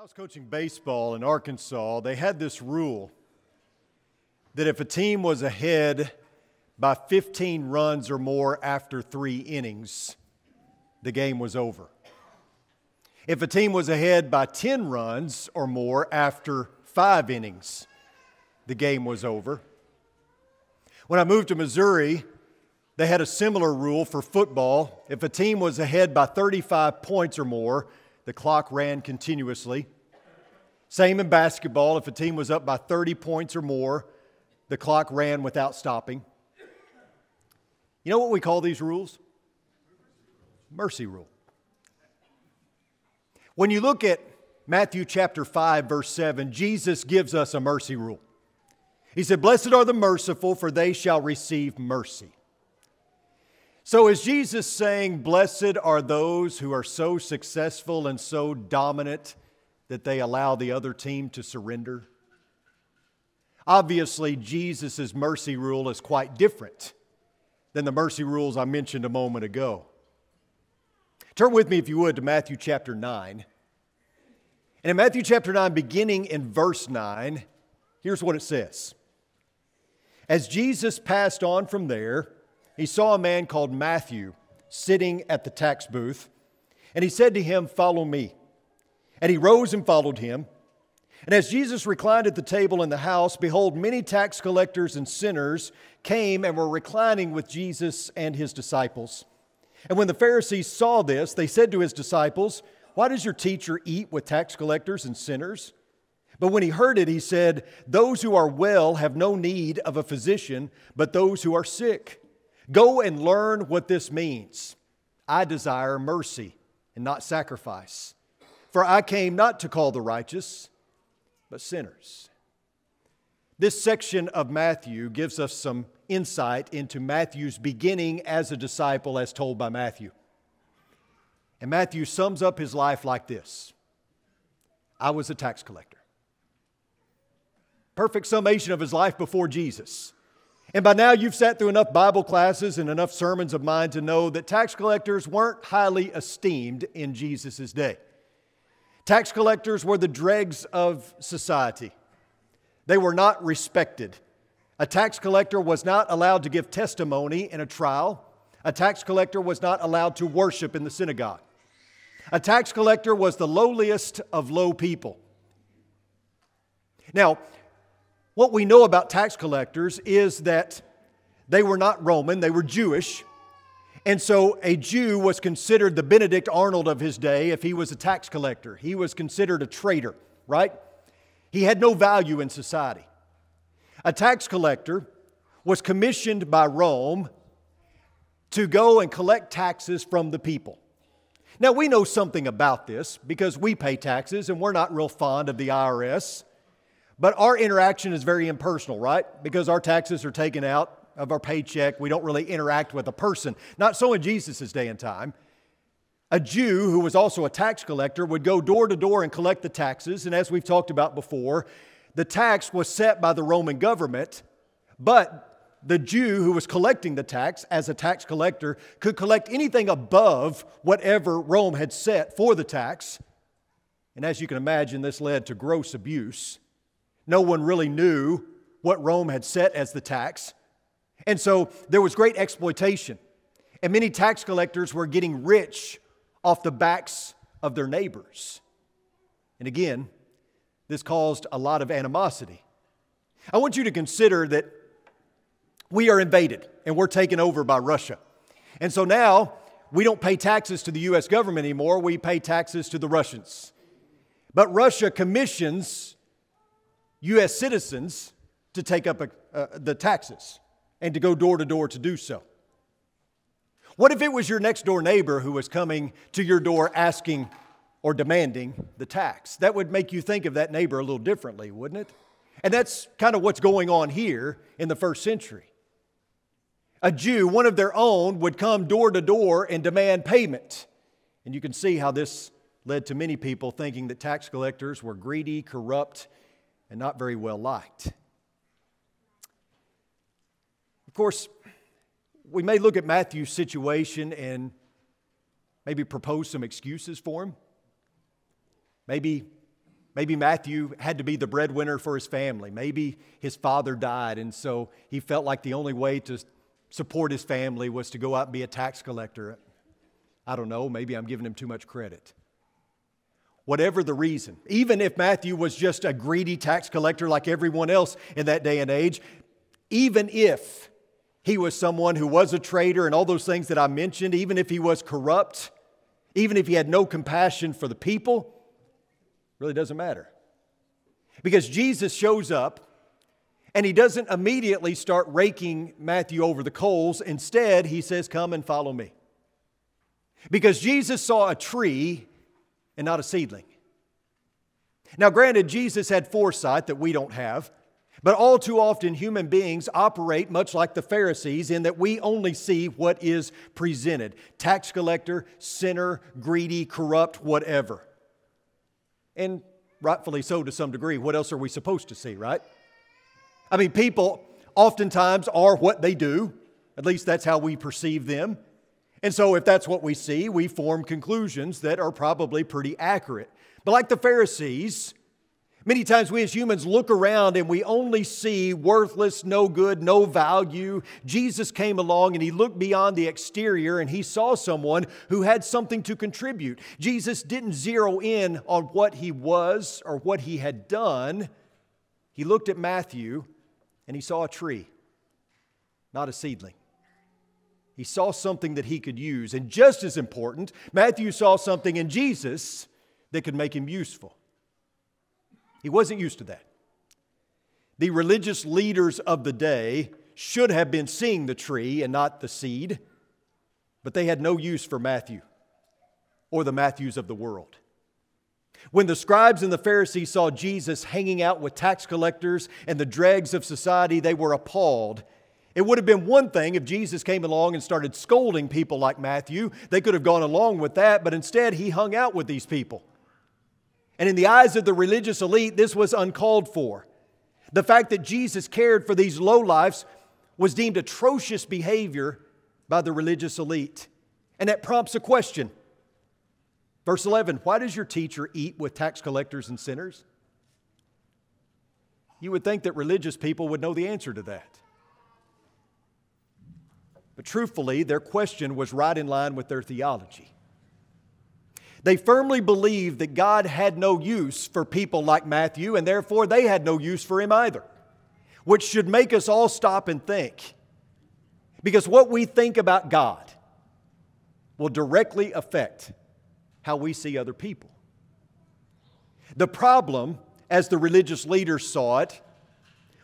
I was coaching baseball in Arkansas, they had this rule that if a team was ahead by 15 runs or more after three innings, the game was over. If a team was ahead by 10 runs or more after five innings, the game was over. When I moved to Missouri, they had a similar rule for football. If a team was ahead by 35 points or more, the clock ran continuously. Same in basketball. If a team was up by 30 points or more, the clock ran without stopping. You know what we call these rules? Mercy rule. When you look at Matthew chapter 5, verse 7, Jesus gives us a mercy rule. He said, Blessed are the merciful, for they shall receive mercy. So, is Jesus saying, Blessed are those who are so successful and so dominant that they allow the other team to surrender? Obviously, Jesus' mercy rule is quite different than the mercy rules I mentioned a moment ago. Turn with me, if you would, to Matthew chapter 9. And in Matthew chapter 9, beginning in verse 9, here's what it says As Jesus passed on from there, he saw a man called Matthew sitting at the tax booth, and he said to him, Follow me. And he rose and followed him. And as Jesus reclined at the table in the house, behold, many tax collectors and sinners came and were reclining with Jesus and his disciples. And when the Pharisees saw this, they said to his disciples, Why does your teacher eat with tax collectors and sinners? But when he heard it, he said, Those who are well have no need of a physician, but those who are sick. Go and learn what this means. I desire mercy and not sacrifice. For I came not to call the righteous, but sinners. This section of Matthew gives us some insight into Matthew's beginning as a disciple, as told by Matthew. And Matthew sums up his life like this I was a tax collector. Perfect summation of his life before Jesus. And by now, you've sat through enough Bible classes and enough sermons of mine to know that tax collectors weren't highly esteemed in Jesus' day. Tax collectors were the dregs of society, they were not respected. A tax collector was not allowed to give testimony in a trial. A tax collector was not allowed to worship in the synagogue. A tax collector was the lowliest of low people. Now, what we know about tax collectors is that they were not Roman, they were Jewish. And so a Jew was considered the Benedict Arnold of his day if he was a tax collector. He was considered a traitor, right? He had no value in society. A tax collector was commissioned by Rome to go and collect taxes from the people. Now, we know something about this because we pay taxes and we're not real fond of the IRS. But our interaction is very impersonal, right? Because our taxes are taken out of our paycheck. We don't really interact with a person. Not so in Jesus' day and time. A Jew who was also a tax collector would go door to door and collect the taxes. And as we've talked about before, the tax was set by the Roman government, but the Jew who was collecting the tax as a tax collector could collect anything above whatever Rome had set for the tax. And as you can imagine, this led to gross abuse. No one really knew what Rome had set as the tax. And so there was great exploitation. And many tax collectors were getting rich off the backs of their neighbors. And again, this caused a lot of animosity. I want you to consider that we are invaded and we're taken over by Russia. And so now we don't pay taxes to the US government anymore, we pay taxes to the Russians. But Russia commissions US citizens to take up a, uh, the taxes and to go door to door to do so. What if it was your next door neighbor who was coming to your door asking or demanding the tax? That would make you think of that neighbor a little differently, wouldn't it? And that's kind of what's going on here in the first century. A Jew, one of their own, would come door to door and demand payment. And you can see how this led to many people thinking that tax collectors were greedy, corrupt, and not very well liked. Of course, we may look at Matthew's situation and maybe propose some excuses for him. Maybe Maybe Matthew had to be the breadwinner for his family. Maybe his father died, and so he felt like the only way to support his family was to go out and be a tax collector. I don't know, maybe I'm giving him too much credit. Whatever the reason, even if Matthew was just a greedy tax collector like everyone else in that day and age, even if he was someone who was a traitor and all those things that I mentioned, even if he was corrupt, even if he had no compassion for the people, really doesn't matter. Because Jesus shows up and he doesn't immediately start raking Matthew over the coals. Instead, he says, Come and follow me. Because Jesus saw a tree and not a seedling. Now, granted, Jesus had foresight that we don't have, but all too often human beings operate much like the Pharisees in that we only see what is presented tax collector, sinner, greedy, corrupt, whatever. And rightfully so to some degree. What else are we supposed to see, right? I mean, people oftentimes are what they do, at least that's how we perceive them. And so, if that's what we see, we form conclusions that are probably pretty accurate. But like the Pharisees, many times we as humans look around and we only see worthless, no good, no value. Jesus came along and he looked beyond the exterior and he saw someone who had something to contribute. Jesus didn't zero in on what he was or what he had done. He looked at Matthew and he saw a tree, not a seedling. He saw something that he could use. And just as important, Matthew saw something in Jesus that could make him useful. He wasn't used to that. The religious leaders of the day should have been seeing the tree and not the seed, but they had no use for Matthew or the Matthews of the world. When the scribes and the Pharisees saw Jesus hanging out with tax collectors and the dregs of society, they were appalled. It would have been one thing if Jesus came along and started scolding people like Matthew. They could have gone along with that, but instead he hung out with these people. And in the eyes of the religious elite, this was uncalled for. The fact that Jesus cared for these lowlifes was deemed atrocious behavior by the religious elite. And that prompts a question Verse 11 Why does your teacher eat with tax collectors and sinners? You would think that religious people would know the answer to that. But truthfully, their question was right in line with their theology. They firmly believed that God had no use for people like Matthew, and therefore they had no use for him either, which should make us all stop and think. Because what we think about God will directly affect how we see other people. The problem, as the religious leaders saw it,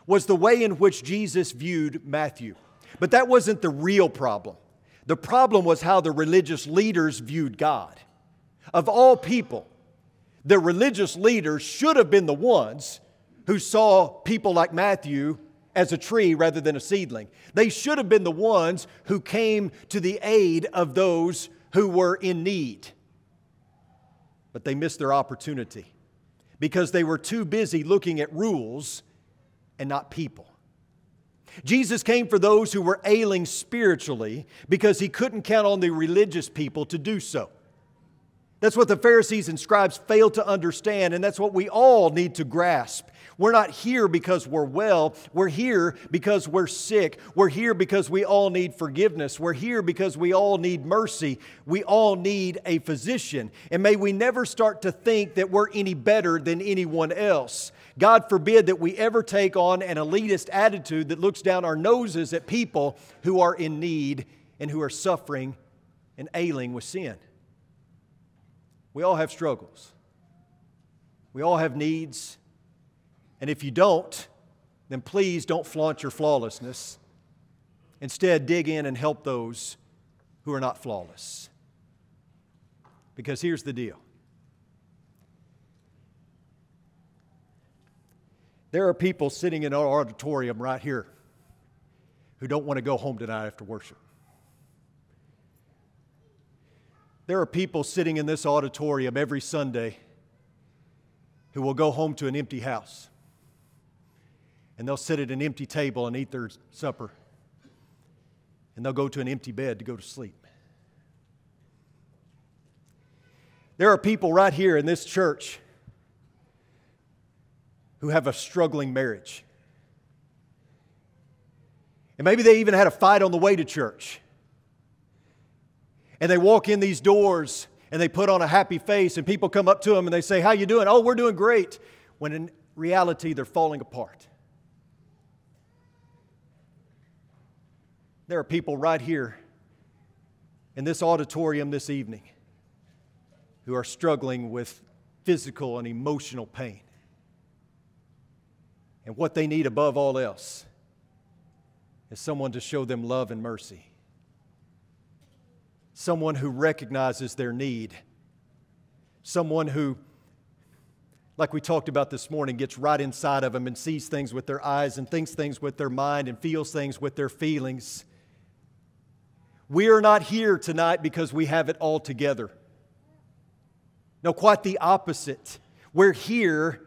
was the way in which Jesus viewed Matthew. But that wasn't the real problem. The problem was how the religious leaders viewed God. Of all people, the religious leaders should have been the ones who saw people like Matthew as a tree rather than a seedling. They should have been the ones who came to the aid of those who were in need but they missed their opportunity because they were too busy looking at rules and not people. Jesus came for those who were ailing spiritually because he couldn't count on the religious people to do so. That's what the Pharisees and scribes failed to understand, and that's what we all need to grasp. We're not here because we're well. We're here because we're sick. We're here because we all need forgiveness. We're here because we all need mercy. We all need a physician. And may we never start to think that we're any better than anyone else. God forbid that we ever take on an elitist attitude that looks down our noses at people who are in need and who are suffering and ailing with sin. We all have struggles. We all have needs. And if you don't, then please don't flaunt your flawlessness. Instead, dig in and help those who are not flawless. Because here's the deal there are people sitting in our auditorium right here who don't want to go home tonight after worship. There are people sitting in this auditorium every Sunday who will go home to an empty house. And they'll sit at an empty table and eat their supper. And they'll go to an empty bed to go to sleep. There are people right here in this church who have a struggling marriage. And maybe they even had a fight on the way to church. And they walk in these doors and they put on a happy face and people come up to them and they say, "How you doing?" "Oh, we're doing great." When in reality they're falling apart. There are people right here in this auditorium this evening who are struggling with physical and emotional pain. And what they need above all else is someone to show them love and mercy. Someone who recognizes their need. Someone who, like we talked about this morning, gets right inside of them and sees things with their eyes and thinks things with their mind and feels things with their feelings we are not here tonight because we have it all together. No, quite the opposite. We're here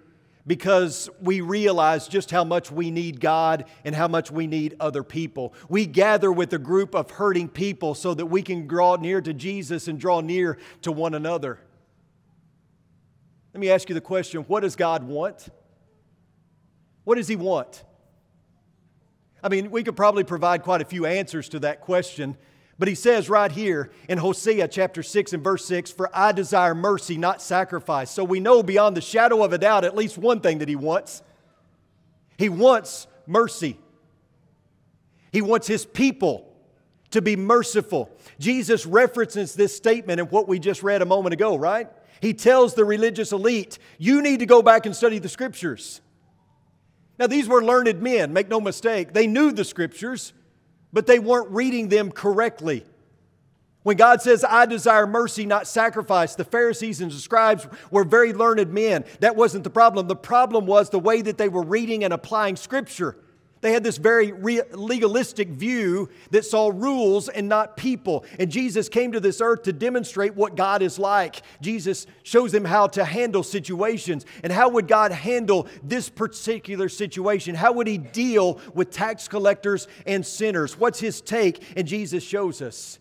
because we realize just how much we need God and how much we need other people. We gather with a group of hurting people so that we can draw near to Jesus and draw near to one another. Let me ask you the question what does God want? What does He want? I mean, we could probably provide quite a few answers to that question, but he says right here in Hosea chapter 6 and verse 6, For I desire mercy, not sacrifice. So we know beyond the shadow of a doubt at least one thing that he wants. He wants mercy. He wants his people to be merciful. Jesus references this statement in what we just read a moment ago, right? He tells the religious elite, You need to go back and study the scriptures. Now, these were learned men, make no mistake. They knew the scriptures but they weren't reading them correctly. When God says, I desire mercy, not sacrifice, the Pharisees and the scribes were very learned men. That wasn't the problem. The problem was the way that they were reading and applying Scripture. They had this very legalistic view that saw rules and not people. And Jesus came to this earth to demonstrate what God is like. Jesus shows them how to handle situations. And how would God handle this particular situation? How would He deal with tax collectors and sinners? What's His take? And Jesus shows us.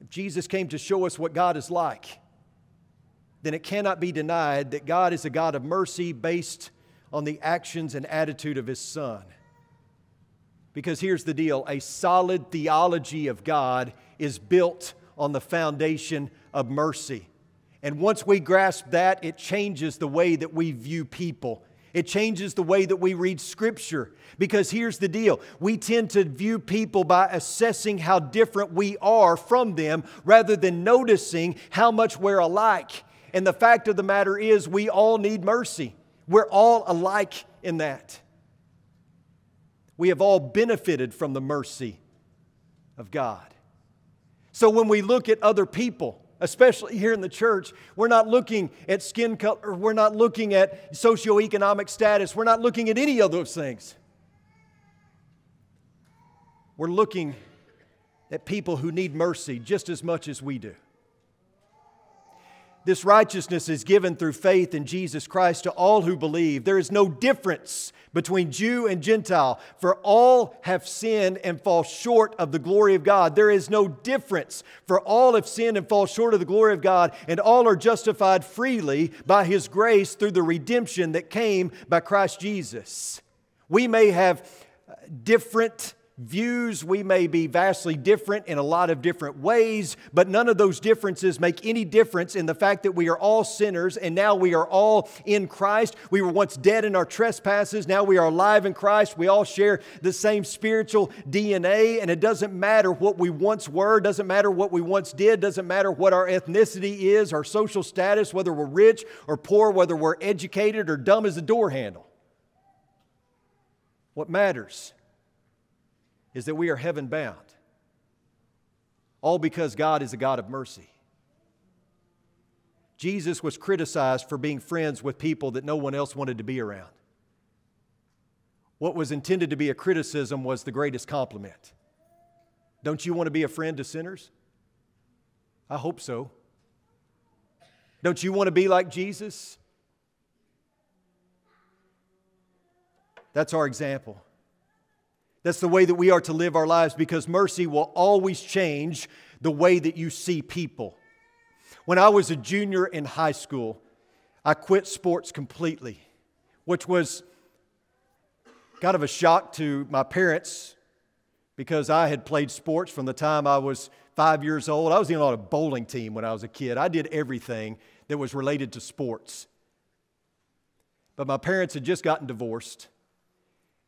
If Jesus came to show us what God is like, then it cannot be denied that God is a God of mercy based on the actions and attitude of his son. Because here's the deal a solid theology of God is built on the foundation of mercy. And once we grasp that, it changes the way that we view people. It changes the way that we read Scripture. Because here's the deal we tend to view people by assessing how different we are from them rather than noticing how much we're alike. And the fact of the matter is, we all need mercy. We're all alike in that. We have all benefited from the mercy of God. So when we look at other people, especially here in the church, we're not looking at skin color, we're not looking at socioeconomic status, we're not looking at any of those things. We're looking at people who need mercy just as much as we do. This righteousness is given through faith in Jesus Christ to all who believe. There is no difference between Jew and Gentile, for all have sinned and fall short of the glory of God. There is no difference, for all have sinned and fall short of the glory of God, and all are justified freely by His grace through the redemption that came by Christ Jesus. We may have different views. We may be vastly different in a lot of different ways, but none of those differences make any difference in the fact that we are all sinners and now we are all in Christ. We were once dead in our trespasses, now we are alive in Christ. We all share the same spiritual DNA, and it doesn't matter what we once were, doesn't matter what we once did, doesn't matter what our ethnicity is, our social status, whether we're rich or poor, whether we're educated or dumb as a door handle. What matters is that we are heaven bound. All because God is a God of mercy. Jesus was criticized for being friends with people that no one else wanted to be around. What was intended to be a criticism was the greatest compliment. Don't you want to be a friend to sinners? I hope so. Don't you want to be like Jesus? That's our example. That's the way that we are to live our lives because mercy will always change the way that you see people. When I was a junior in high school, I quit sports completely. which was kind of a shock to my parents because I had played sports from the time I was five years old. I was even on a bowling team when I was a kid. I did everything that was related to sports. But my parents had just gotten divorced,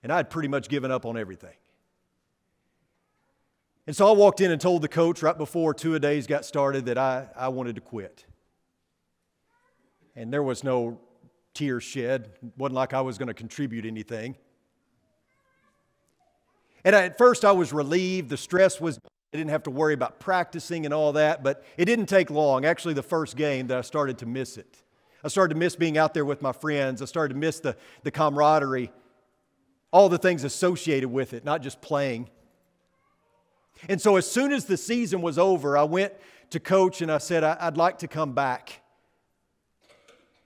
and I had pretty much given up on everything. And so I walked in and told the coach right before two a days got started that I, I wanted to quit. And there was no tears shed. It wasn't like I was going to contribute anything. And at first I was relieved. The stress was, I didn't have to worry about practicing and all that, but it didn't take long. Actually, the first game that I started to miss it. I started to miss being out there with my friends. I started to miss the, the camaraderie, all the things associated with it, not just playing. And so, as soon as the season was over, I went to coach and I said, I'd like to come back.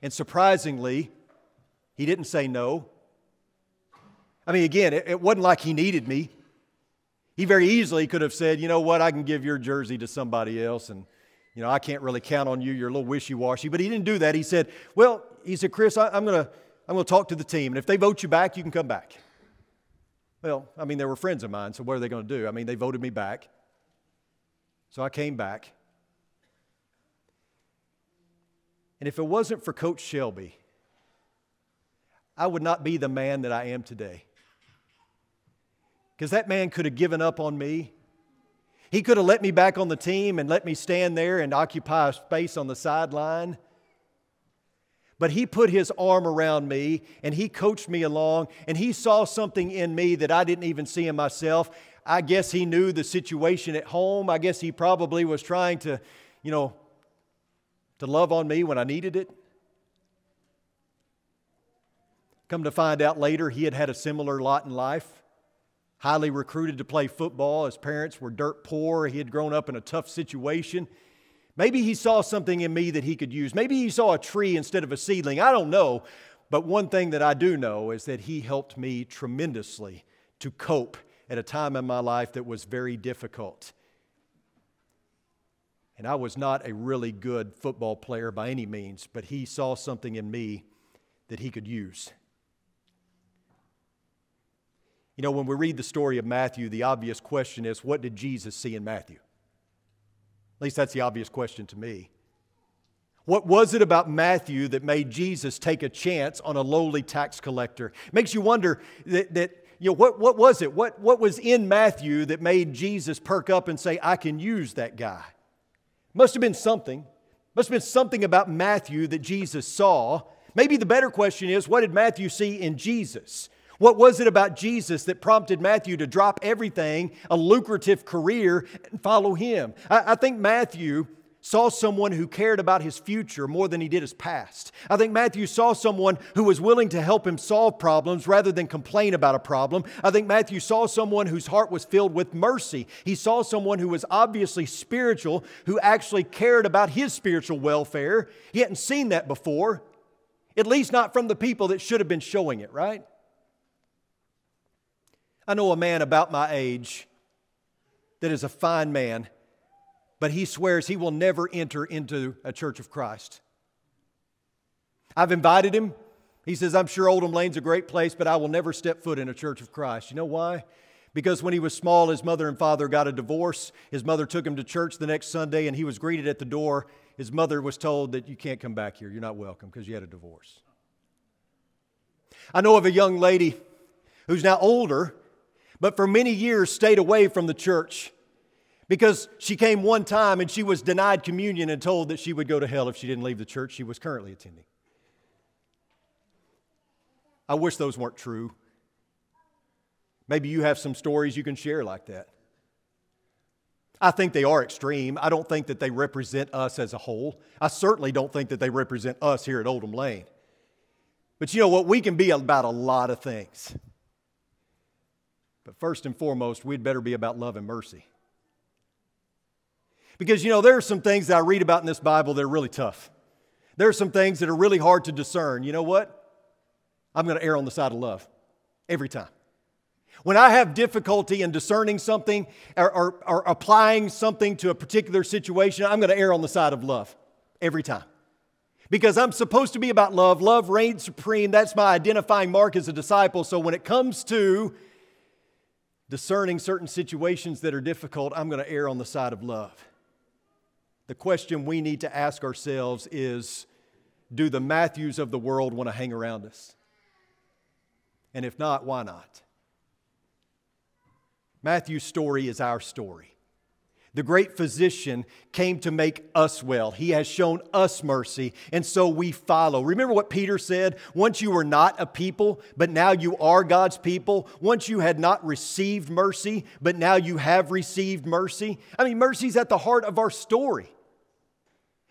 And surprisingly, he didn't say no. I mean, again, it, wasn't like he needed me. He very easily could have said, you know what, I can give your jersey to somebody else, and you know, I can't really count on you. You're a little wishy-washy. But he didn't do that. He said, well, he said, Chris, I, I'm gonna I'm gonna talk to the team, and if they vote you back, you can come back. Well, I mean, they were friends of mine, so what are they going to do? I mean, they voted me back. So I came back. And if it wasn't for Coach Shelby, I would not be the man that I am today. Because that man could have given up on me. He could have let me back on the team and let me stand there and occupy a space on the sideline. But he put his arm around me and he coached me along and he saw something in me that I didn't even see in myself. I guess he knew the situation at home. I guess he probably was trying to, you know, to love on me when I needed it. Come to find out later, he had had a similar lot in life highly recruited to play football. His parents were dirt poor. He had grown up in a tough situation. Maybe he saw something in me that he could use. Maybe he saw a tree instead of a seedling. I don't know. But one thing that I do know is that he helped me tremendously to cope at a time in my life that was very difficult. And I was not a really good football player by any means, but he saw something in me that he could use. You know, when we read the story of Matthew, the obvious question is what did Jesus see in Matthew? At least that's the obvious question to me. What was it about Matthew that made Jesus take a chance on a lowly tax collector? It makes you wonder that, that you know, what, what was it? What, what was in Matthew that made Jesus perk up and say, I can use that guy? Must have been something. Must have been something about Matthew that Jesus saw. Maybe the better question is, what did Matthew see in Jesus? What was it about Jesus that prompted Matthew to drop everything, a lucrative career, and follow him? I, I, think Matthew saw someone who cared about his future more than he did his past. I think Matthew saw someone who was willing to help him solve problems rather than complain about a problem. I think Matthew saw someone whose heart was filled with mercy. He saw someone who was obviously spiritual, who actually cared about his spiritual welfare. He hadn't seen that before, at least not from the people that should have been showing it, right? I know a man about my age that is a fine man, but he swears he will never enter into a church of Christ. I've invited him. He says, I'm sure Oldham Lane's a great place, but I will never step foot in a church of Christ. You know why? Because when he was small, his mother and father got a divorce. His mother took him to church the next Sunday, and he was greeted at the door. His mother was told that you can't come back here. You're not welcome because you had a divorce. I know of a young lady who's now older but for many years stayed away from the church because she came one time and she was denied communion and told that she would go to hell if she didn't leave the church she was currently attending. I wish those weren't true. Maybe you have some stories you can share like that. I think they are extreme. I don't think that they represent us as a whole. I certainly don't think that they represent us here at Oldham Lane. But you know what? We can be about a lot of things. But first and foremost, we'd better be about love and mercy. Because, you know, there are some things that I read about in this Bible that are really tough. There are some things that are really hard to discern. You know what? I'm going to err on the side of love every time. When I have difficulty in discerning something or, or, or applying something to a particular situation, I'm going to err on the side of love every time. Because I'm supposed to be about love. Love reigns supreme. That's my identifying mark as a disciple. So when it comes to discerning certain situations that are difficult, I'm going to err on the side of love. The question we need to ask ourselves is do the Matthews of the world want to hang around us? And if not, why not? Matthew's story is our story. The great physician came to make us well. He has shown us mercy, and so we follow. Remember what Peter said? Once you were not a people, but now you are God's people. Once you had not received mercy, but now you have received mercy. I mean, mercy's at the heart of our story.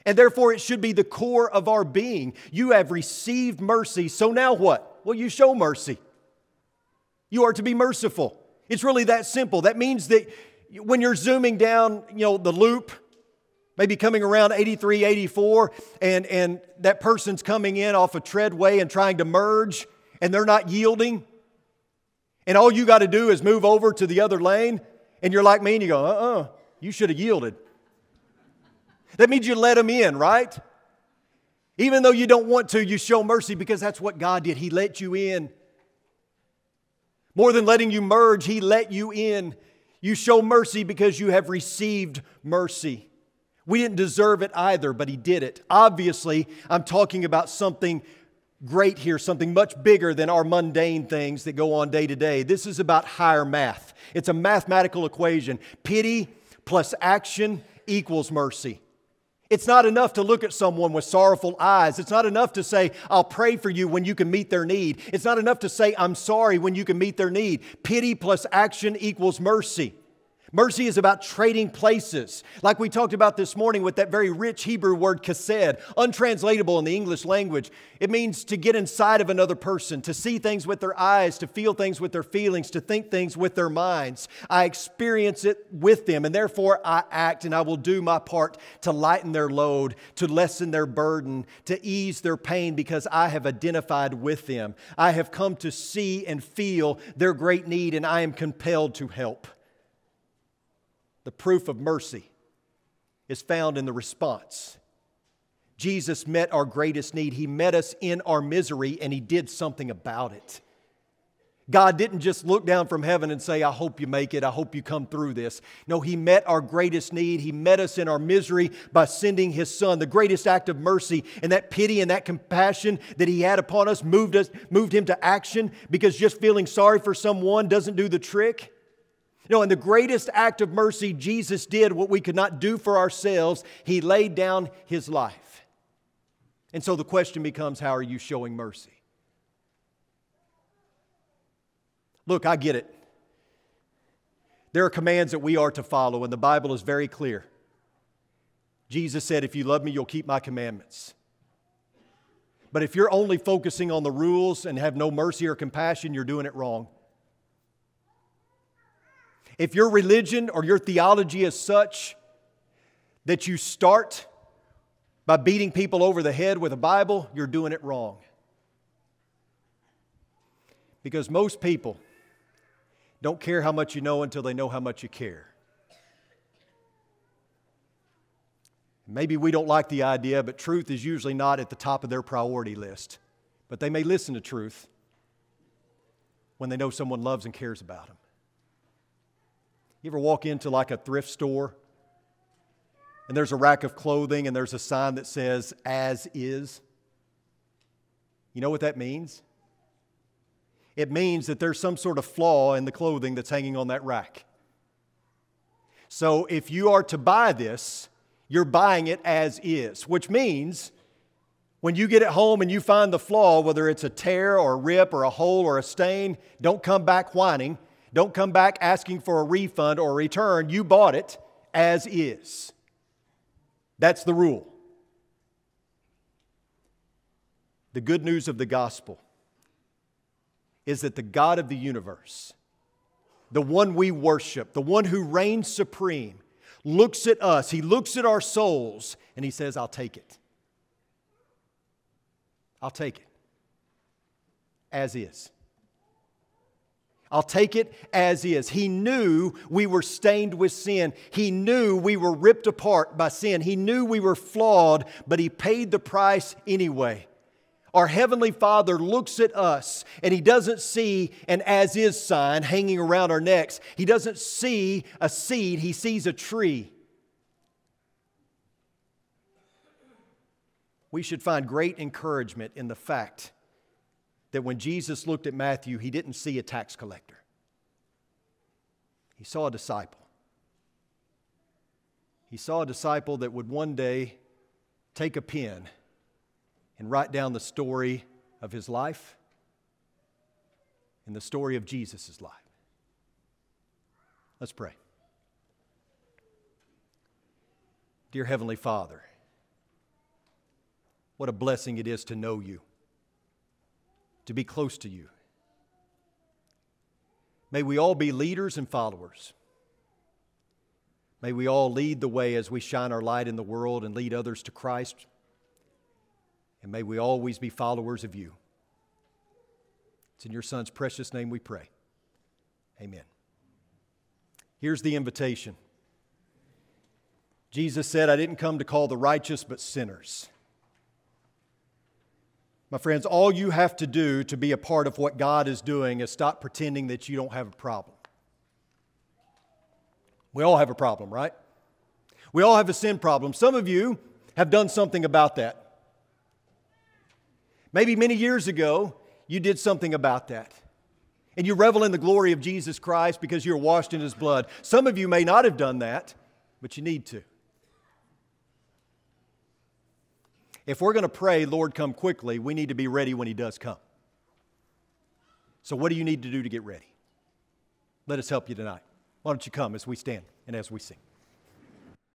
And therefore, it should be the core of our being. You have received mercy, so now what? Well, you show mercy. You are to be merciful. It's really that simple. That means that when you're zooming down, you know, the loop, maybe coming around 83, 84, and, and that person's coming in off a Treadaway and trying to merge, and they're not yielding, and all you got to do is move over to the other lane, and you're like me, and you go, uh uh-uh, uh, you should have yielded. That means you let them in, right? Even though you don't want to, you show mercy because that's what God did. He let you in. More than letting you merge, He let you in. You show mercy because you have received mercy. We didn't deserve it either, but He did it. Obviously, I'm talking about something great here, something much bigger than our mundane things that go on day to day. This is about higher math. It's a mathematical equation. Pity plus action equals mercy. It's not enough to look at someone with sorrowful eyes. It's not enough to say, I'll pray for you when you can meet their need. It's not enough to say, I'm sorry when you can meet their need. Pity plus action equals mercy. Mercy is about trading places, like we talked about this morning with that very rich Hebrew word chesed, untranslatable in the English language. It means to get inside of another person, to see things with their eyes, to feel things with their feelings, to think things with their minds. I experience it with them, and therefore I act and I will do my part to lighten their load, to lessen their burden, to ease their pain because I have identified with them. I have come to see and feel their great need, and I am compelled to help. The proof of mercy is found in the response. Jesus met our greatest need. He met us in our misery and He did something about it. God didn't just look down from heaven and say, I hope you make it. I hope you come through this. No, He met our greatest need. He met us in our misery by sending His Son. The greatest act of mercy and that pity and that compassion that He had upon us moved, us, moved Him to action because just feeling sorry for someone doesn't do the trick. You know, in the greatest act of mercy, Jesus did what we could not do for ourselves. He laid down his life. And so the question becomes how are you showing mercy? Look, I get it. There are commands that we are to follow, and the Bible is very clear. Jesus said, If you love me, you'll keep my commandments. But if you're only focusing on the rules and have no mercy or compassion, you're doing it wrong. If your religion or your theology is such that you start by beating people over the head with a Bible, you're doing it wrong. Because most people don't care how much you know until they know how much you care. Maybe we don't like the idea, but truth is usually not at the top of their priority list. But they may listen to truth when they know someone loves and cares about them. You ever walk into like a thrift store and there's a rack of clothing and there's a sign that says, as is? You know what that means? It means that there's some sort of flaw in the clothing that's hanging on that rack. So if you are to buy this, you're buying it as is, which means when you get it home and you find the flaw, whether it's a tear or a rip or a hole or a stain, don't come back whining. Don't come back asking for a refund or a return. You bought it as is. That's the rule. The good news of the gospel is that the God of the universe, the one we worship, the one who reigns supreme, looks at us, he looks at our souls, and he says, I'll take it. I'll take it as is. I'll take it as is. He knew we were stained with sin. He knew we were ripped apart by sin. He knew we were flawed, but He paid the price anyway. Our Heavenly Father looks at us and He doesn't see an as is sign hanging around our necks. He doesn't see a seed, He sees a tree. We should find great encouragement in the fact that when Jesus looked at Matthew, he didn't see a tax collector, he saw a disciple. He saw a disciple that would one day take a pen and write down the story of his life and the story of Jesus' life. Let's pray. Dear Heavenly Father, what a blessing it is to know you to be close to you. May we all be leaders and followers. May we all lead the way as we shine our light in the world and lead others to Christ. And may we always be followers of you. It's in your Son's precious name we pray. Amen. Here's the invitation Jesus said, I didn't come to call the righteous, but sinners. My friends, all you have to do to be a part of what God is doing is stop pretending that you don't have a problem. We all have a problem, right? We all have a sin problem. Some of you have done something about that. Maybe many years ago, you did something about that. And you revel in the glory of Jesus Christ because you're washed in his blood. Some of you may not have done that, but you need to. If we're going to pray, Lord, come quickly, we need to be ready when He does come. So, what do you need to do to get ready? Let us help you tonight. Why don't you come as we stand and as we sing?